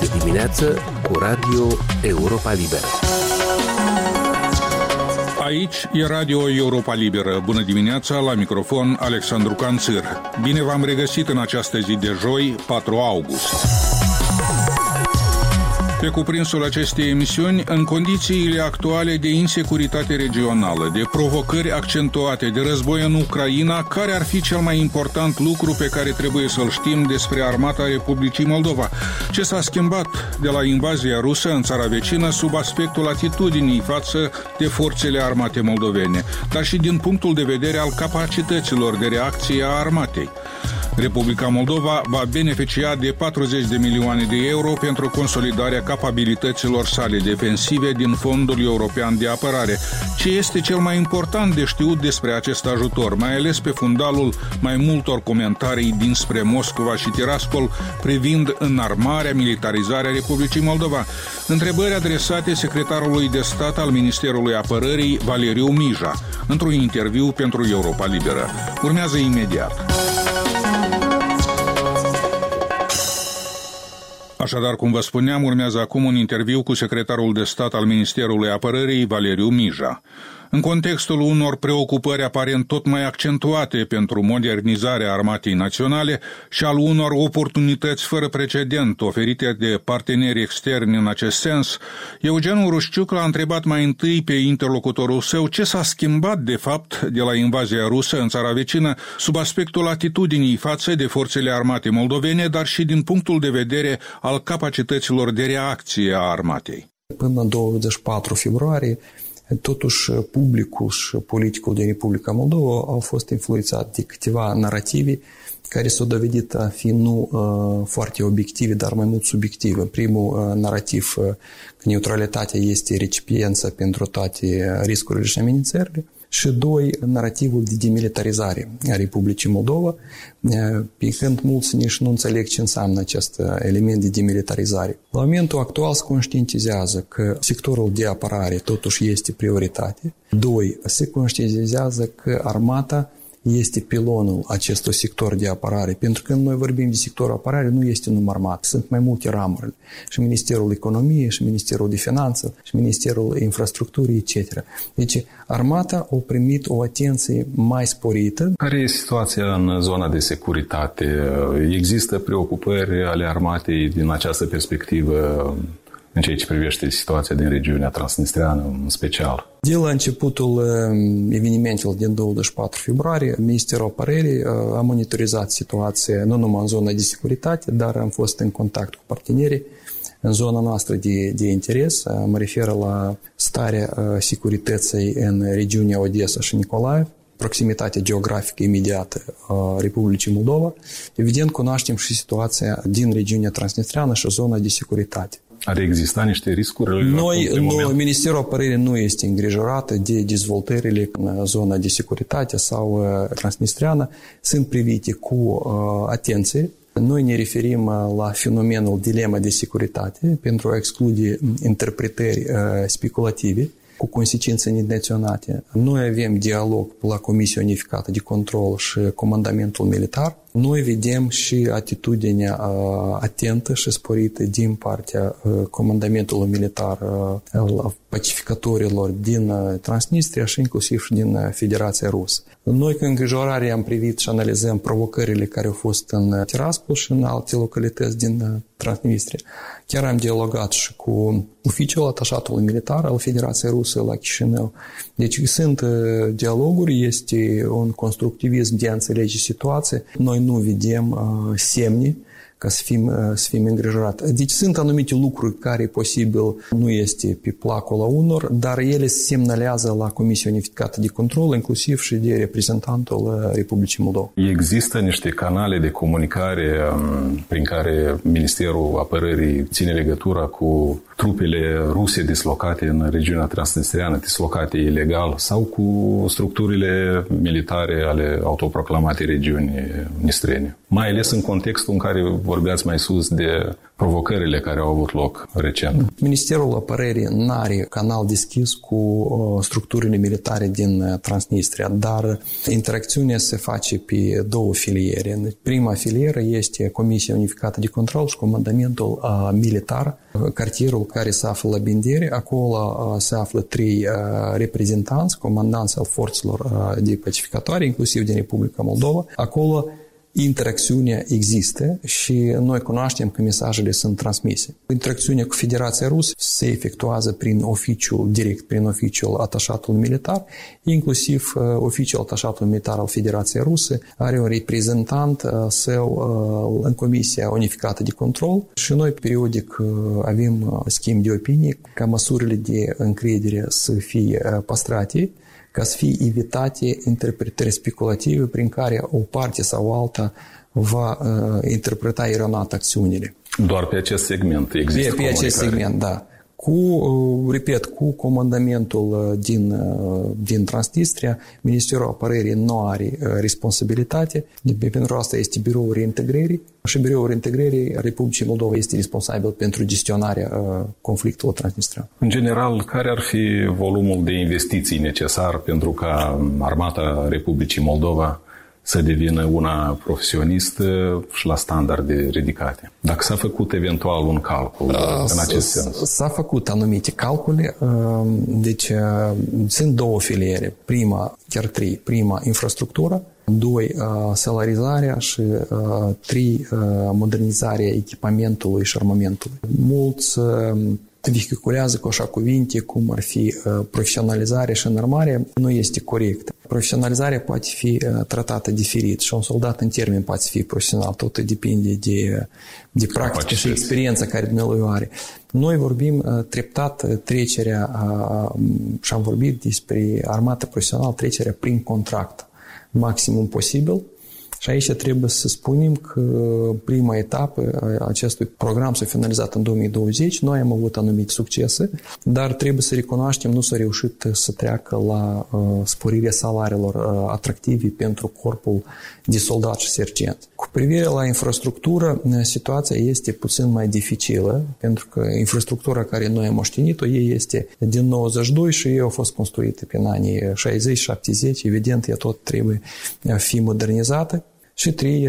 Este dimineață cu Radio Europa Liberă. Aici e Radio Europa Liberă. Bună dimineața, la microfon Alexandru Canțir. Bine v-am regăsit în această zi de joi, 4 august. Pe cuprinsul acestei emisiuni, în condițiile actuale de insecuritate regională, de provocări accentuate, de război în Ucraina, care ar fi cel mai important lucru pe care trebuie să-l știm despre armata Republicii Moldova? Ce s-a schimbat de la invazia rusă în țara vecină sub aspectul atitudinii față de forțele armate moldovene, dar și din punctul de vedere al capacităților de reacție a armatei? Republica Moldova va beneficia de 40 de milioane de euro pentru consolidarea capabilităților sale defensive din Fondul European de Apărare. Ce este cel mai important de știut despre acest ajutor, mai ales pe fundalul mai multor comentarii dinspre Moscova și Tiraspol privind înarmarea, militarizarea Republicii Moldova? Întrebări adresate secretarului de stat al Ministerului Apărării, Valeriu Mija, într-un interviu pentru Europa Liberă. Urmează imediat. Așadar, cum vă spuneam, urmează acum un interviu cu secretarul de stat al Ministerului Apărării, Valeriu Mija. În contextul unor preocupări aparent tot mai accentuate pentru modernizarea armatei naționale și al unor oportunități fără precedent oferite de parteneri externi în acest sens, Eugen Rușciuc l-a întrebat mai întâi pe interlocutorul său ce s-a schimbat de fapt de la invazia rusă în țara vecină sub aspectul atitudinii față de forțele armate moldovene, dar și din punctul de vedere al capacităților de reacție a armatei. Până 24 februarie, Totuși, publicul și politicul din Republica Moldova au fost influențat de câteva narrative care s-au dovedit a fi nu uh, foarte obiective, dar mai mult subiective. Primul uh, narativ uh, că neutralitatea este recipiență pentru toate riscurile și amenințările și doi, narativul de demilitarizare a Republicii Moldova, pe când mulți nici nu înțeleg ce înseamnă acest element de demilitarizare. La momentul actual se conștientizează că sectorul de apărare totuși este prioritate. Doi, se conștientizează că armata este pilonul acestui sector de apărare. Pentru că când noi vorbim de sectorul apărare, nu este numai armat. Sunt mai multe ramuri. Și Ministerul Economiei, și Ministerul de Finanțe, și Ministerul Infrastructurii, etc. Deci, armata a primit o atenție mai sporită. Care e situația în zona de securitate? Există preocupări ale armatei din această perspectivă în ceea ce privește situația din regiunea transnistreană în special. De la începutul evenimentelor din 24 februarie, Ministerul Apărării a monitorizat situația nu numai în zona de securitate, dar am fost în contact cu partenerii în zona noastră de, de interes. Mă refer la starea securității în regiunea Odessa și Nicolaev, proximitatea geografică imediată a Republicii Moldova, evident cunoaștem și situația din regiunea transnistreană și zona de securitate. Ar exista niște riscuri? Noi, nu, Ministerul Apărării nu este îngrijorată de dezvoltările în zona de securitate sau uh, transnistreană. Sunt privite cu uh, atenție. Noi ne referim uh, la fenomenul dilema de securitate pentru a exclude interpretări uh, speculative cu consecințe nenaționate. Noi avem dialog la Comisia Unificată de Control și Comandamentul Militar noi vedem și atitudinea atentă și sporită din partea comandamentului militar al pacificatorilor din Transnistria și inclusiv și din Federația Rusă. Noi cu îngrijorare am privit și analizăm provocările care au fost în Tiraspol și în alte localități din Transnistria. Chiar am dialogat și cu oficiul atașatului militar al Federației Rusă la Chișinău. Deci sunt dialoguri, este un constructivism de a înțelege situație. Noi nu vedem uh, semne ca să fim, uh, să fim îngrijorați. Deci sunt anumite lucruri care posibil nu este pe placul la unor, dar ele se semnalează la Comisia Unificată de Control, inclusiv și de reprezentantul uh, Republicii Moldova. Există niște canale de comunicare um, prin care Ministerul Apărării ține legătura cu trupele ruse dislocate în regiunea transnistriană, dislocate ilegal, sau cu structurile militare ale autoproclamatei regiuni nistrene. Mai ales în contextul în care vorbeați mai sus de provocările care au avut loc recent. Ministerul Apărării nu are canal deschis cu uh, structurile militare din uh, Transnistria, dar interacțiunea se face pe două filiere. Prima filieră este Comisia Unificată de Control și Comandamentul uh, Militar, cartierul care se află la Bindere. Acolo se află trei reprezentanți, comandanți al forțelor de pacificatoare, inclusiv din Republica Moldova. Acolo interacțiunea există și noi cunoaștem că mesajele sunt transmise. Interacțiunea cu Federația Rusă se efectuează prin oficiul direct, prin oficiul atașatul militar, inclusiv uh, oficiul atașatul militar al Federației Ruse are un reprezentant uh, său uh, în Comisia Unificată de Control și noi periodic avem schimb de opinie ca măsurile de încredere să fie păstrate ca să fie evitate interpretări speculative prin care o parte sau alta va uh, interpreta eronat acțiunile. Doar pe acest segment există Pe, pe acest segment, da cu, uh, repet, cu comandamentul uh, din, uh, din Transnistria, Ministerul Apărării nu are responsabilitate, pentru asta este Biroul Reintegrării și Biroul Reintegrării Republicii Moldova este responsabil pentru gestionarea conflictului transnistrian. În general, care ar fi volumul de investiții necesar pentru ca Armata Republicii Moldova să devină una profesionistă și la standarde ridicate. Dacă s-a făcut eventual un calcul uh, în acest sens. S-a făcut anumite calcule, uh, deci uh, sunt două filiere. Prima, chiar trei. Prima, infrastructură, doi, salarizarea și trei, modernizarea echipamentului și armamentului. Mulți vehiculează cu așa cuvinte cum ar fi profesionalizare și înarmare, nu este corect. Profesionalizarea poate fi tratată diferit și un soldat în termen poate fi profesional, tot depinde de, de practică și experiența care dumnealui o are. Noi vorbim treptat trecerea și am vorbit despre armată profesională, trecerea prin contract maximum posibil, și aici trebuie să spunem că prima etapă a acestui program s-a finalizat în 2020. Noi am avut anumite succese, dar trebuie să recunoaștem, nu s-a reușit să treacă la uh, sporirea salariilor uh, atractive pentru corpul de soldați și sergenți. Cu privire la infrastructură, situația este puțin mai dificilă, pentru că infrastructura care noi am moștenit-o, ei este din 92 și ei au fost construite prin anii 60-70, evident, ea tot trebuie fi modernizată. Și trei,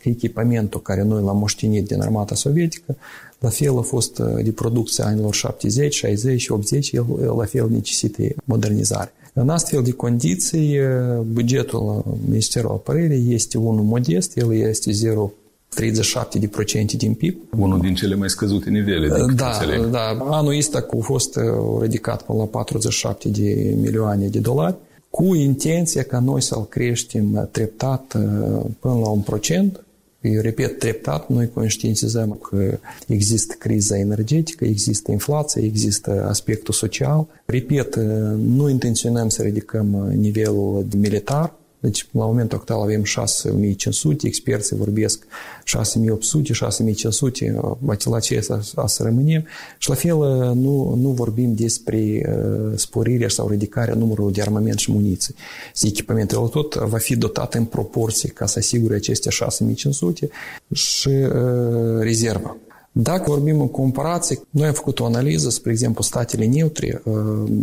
echipamentul care noi l-am moștenit din armata sovietică, la fel a fost de producție anilor 70, 60 și 80, el la fel necesită modernizare. În astfel de condiții, bugetul Ministerului Apărării este unul modest, el este 0 37% din PIB. Unul din cele mai scăzute nivele. Da, da. Anul ăsta a fost ridicat până la 47 de milioane de dolari cu intenția ca noi să-l creștem treptat până la un procent. Eu repet, treptat, noi conștientizăm că există criza energetică, există inflație, există aspectul social. Repet, nu intenționăm să ridicăm nivelul militar, deci, la momentul actual avem 6500, experții vorbesc 6800, 6500, la ce să, să rămânem. Și la fel nu, nu vorbim despre sporirea sau ridicarea numărului de armament și muniții. Echipamentul tot va fi dotat în proporție ca să asigure aceste 6500 și uh, rezerva. Dacă vorbim în comparație, noi am făcut o analiză, spre exemplu, statele neutre,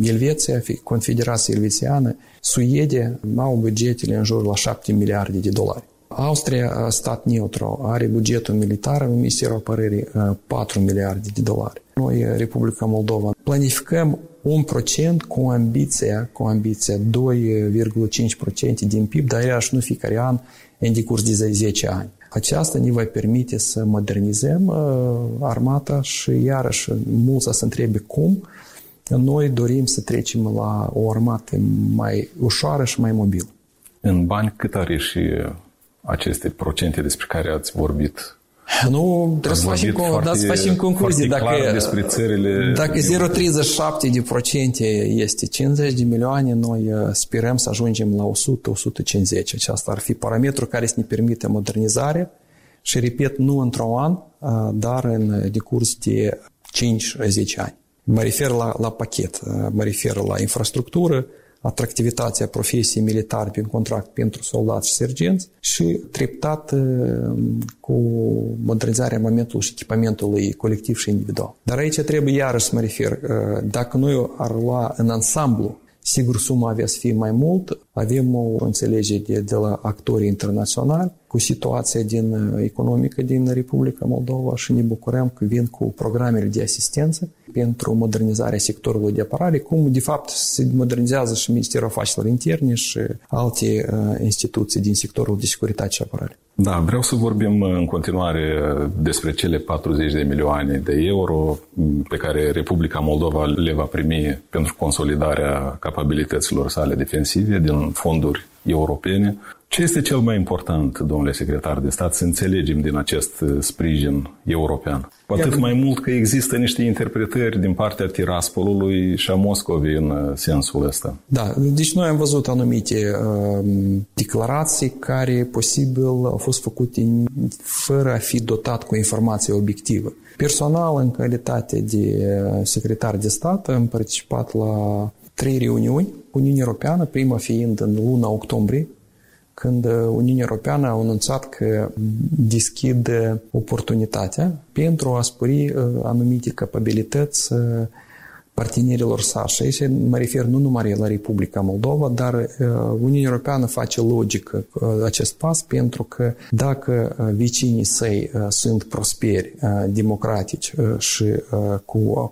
Elveția, Confederația Elvețiană, Suedia au bugetele în jur la 7 miliarde de dolari. Austria, stat neutru, are bugetul militar în Ministerul Apărării 4 miliarde de dolari. Noi, Republica Moldova, planificăm un procent cu ambiția, cu ambiția 2,5% din PIB, dar iarăși nu fiecare an în decurs de 10 ani. Aceasta ne va permite să modernizăm armata și iarăși mulți să întrebe cum. Noi dorim să trecem la o armată mai ușoară și mai mobilă. În bani cât are și aceste procente despre care ați vorbit nu, trebuie să facem, foarte, da, să facem concluzii. Dacă, despre țările... Dacă 0,37 de procente este 50 de milioane, noi uh, sperăm să ajungem la 100-150. Aceasta ar fi parametru care să ne permite modernizare și, repet, nu într-un an, uh, dar în decurs de ani. Mă refer la, la pachet, mă refer la infrastructură, atractivitatea profesiei militare prin contract pentru soldați și sergenți și treptat cu modernizarea momentului și echipamentului colectiv și individual. Dar aici trebuie iarăși să mă refer, dacă noi ar lua în ansamblu Sigur, suma avea să fie mai mult. Avem o înțelegere de, de la actorii internaționali cu situația din economică din Republica Moldova și ne bucurăm că vin cu programele de asistență pentru modernizarea sectorului de apărare, cum de fapt se modernizează și Ministerul Afacerilor Interne și alte uh, instituții din sectorul de securitate și apărare. Da, vreau să vorbim în continuare despre cele 40 de milioane de euro pe care Republica Moldova le va primi pentru consolidarea capabilităților sale defensive din fonduri europene. Ce este cel mai important, domnule secretar de stat, să înțelegem din acest sprijin european? Cu atât mai mult că există niște interpretări din partea Tiraspolului și a Moscovei în sensul ăsta. Da, deci noi am văzut anumite uh, declarații care posibil au fost făcute fără a fi dotat cu informație obiectivă. Personal, în calitate de secretar de stat, am participat la trei reuniuni cu Uniunea Europeană, prima fiind în luna octombrie, când Uniunea Europeană a anunțat că deschide oportunitatea pentru a spori uh, anumite capabilități uh, partenerilor săi. Și aici mă refer nu numai la Republica Moldova, dar uh, Uniunea Europeană face logică acest pas pentru că dacă vecinii săi sunt prosperi, democratici și cu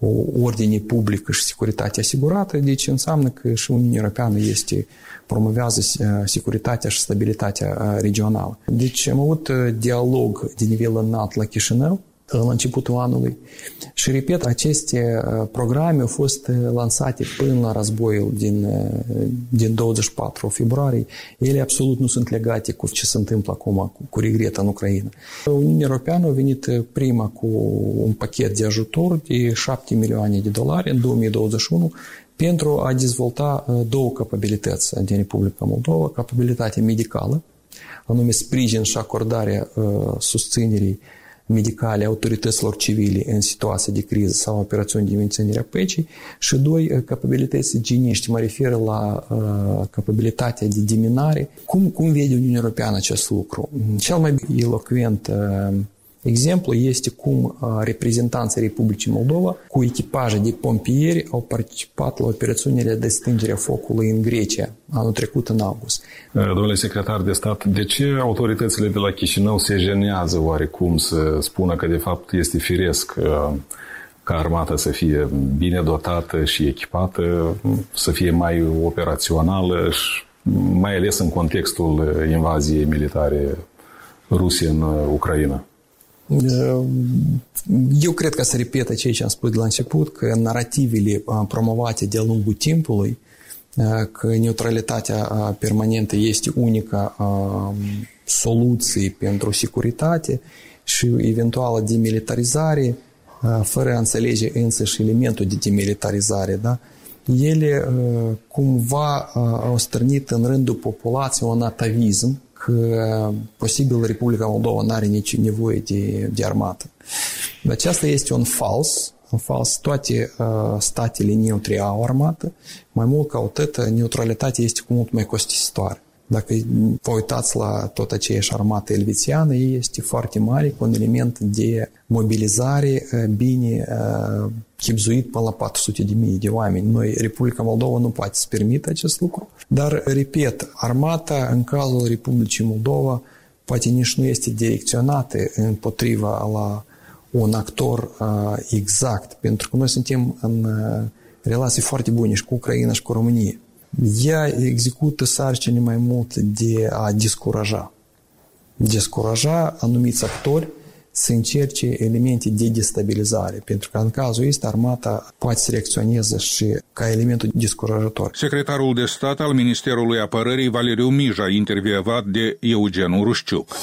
o ordine publică și securitate asigurată, deci înseamnă că și Uniunea Europeană este, promovează securitatea și stabilitatea regională. Deci am avut dialog de nivel înalt la Chișinău, la începutul anului. Și, repet, aceste uh, programe au fost uh, lansate până la războiul din, uh, din 24 februarie. Ele absolut nu sunt legate cu ce se întâmplă acum, cu, cu regret în Ucraina. Uniunea Europeană a venit prima cu un pachet de ajutor de 7 milioane de dolari în 2021 pentru a dezvolta două capabilități din Republica Moldova, capabilitatea medicală, anume sprijin și acordarea susținerii medicale autorităților civile în situații de criză sau operațiuni de menținere a păcii și doi, capabilități igieniști. Mă refer la uh, capabilitatea de deminare. Cum, cum vede Uniunea Europeană acest lucru? Cel mai elocvent uh, Exemplu este cum reprezentanții Republicii Moldova cu echipaje de pompieri au participat la operațiunile de stingere a focului în Grecia anul trecut în august. Domnule secretar de stat, de ce autoritățile de la Chișinău se jenează oarecum să spună că de fapt este firesc ca armata să fie bine dotată și echipată, să fie mai operațională și mai ales în contextul invaziei militare ruse în Ucraina? Eu cred că se repetă ceea ce am spus de la început, că narativele promovate de-a lungul timpului, că neutralitatea permanentă este unica soluție pentru securitate și eventuală demilitarizare, fără a înțelege însă și elementul de demilitarizare, da? ele cumva au strânit în rândul populației un atavism că posibil Republica Moldova nu are nici nevoie de, de armată. Aceasta este un fals, un fals. Toate uh, statele neutre au armată, mai mult ca atât, neutralitatea este cu mult mai costisitoare. Dacă vă uitați la tot aceeași armată elvețiană, este foarte mare, cu un element de mobilizare uh, bine uh, chipzuit până la 400 de mii de oameni. Noi, Republica Moldova, nu poate să permită acest lucru. Dar, repet, armata, în cazul Republicii Moldova, poate nici nu este direcționată împotriva la un actor uh, exact, pentru că noi suntem în uh, relații foarte bune și cu Ucraina și cu România. Ea execută sarcini mai mult de a descuraja. Descuraja anumiți actori să încerce elemente de destabilizare, pentru că în cazul ăsta armata poate să reacționeze și ca elementul descurajator. Secretarul de stat al Ministerului Apărării Valeriu Mija, intervievat de Eugen Urușciuc.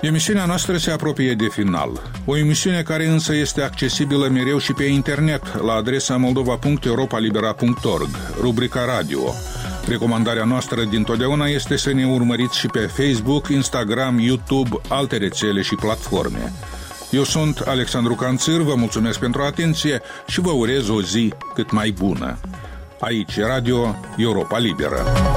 Emisiunea noastră se apropie de final. O emisiune care însă este accesibilă mereu și pe internet la adresa moldova.europalibera.org, rubrica radio. Recomandarea noastră din totdeauna este să ne urmăriți și pe Facebook, Instagram, YouTube, alte rețele și platforme. Eu sunt Alexandru Canțir, vă mulțumesc pentru atenție și vă urez o zi cât mai bună. Aici Radio Europa Liberă.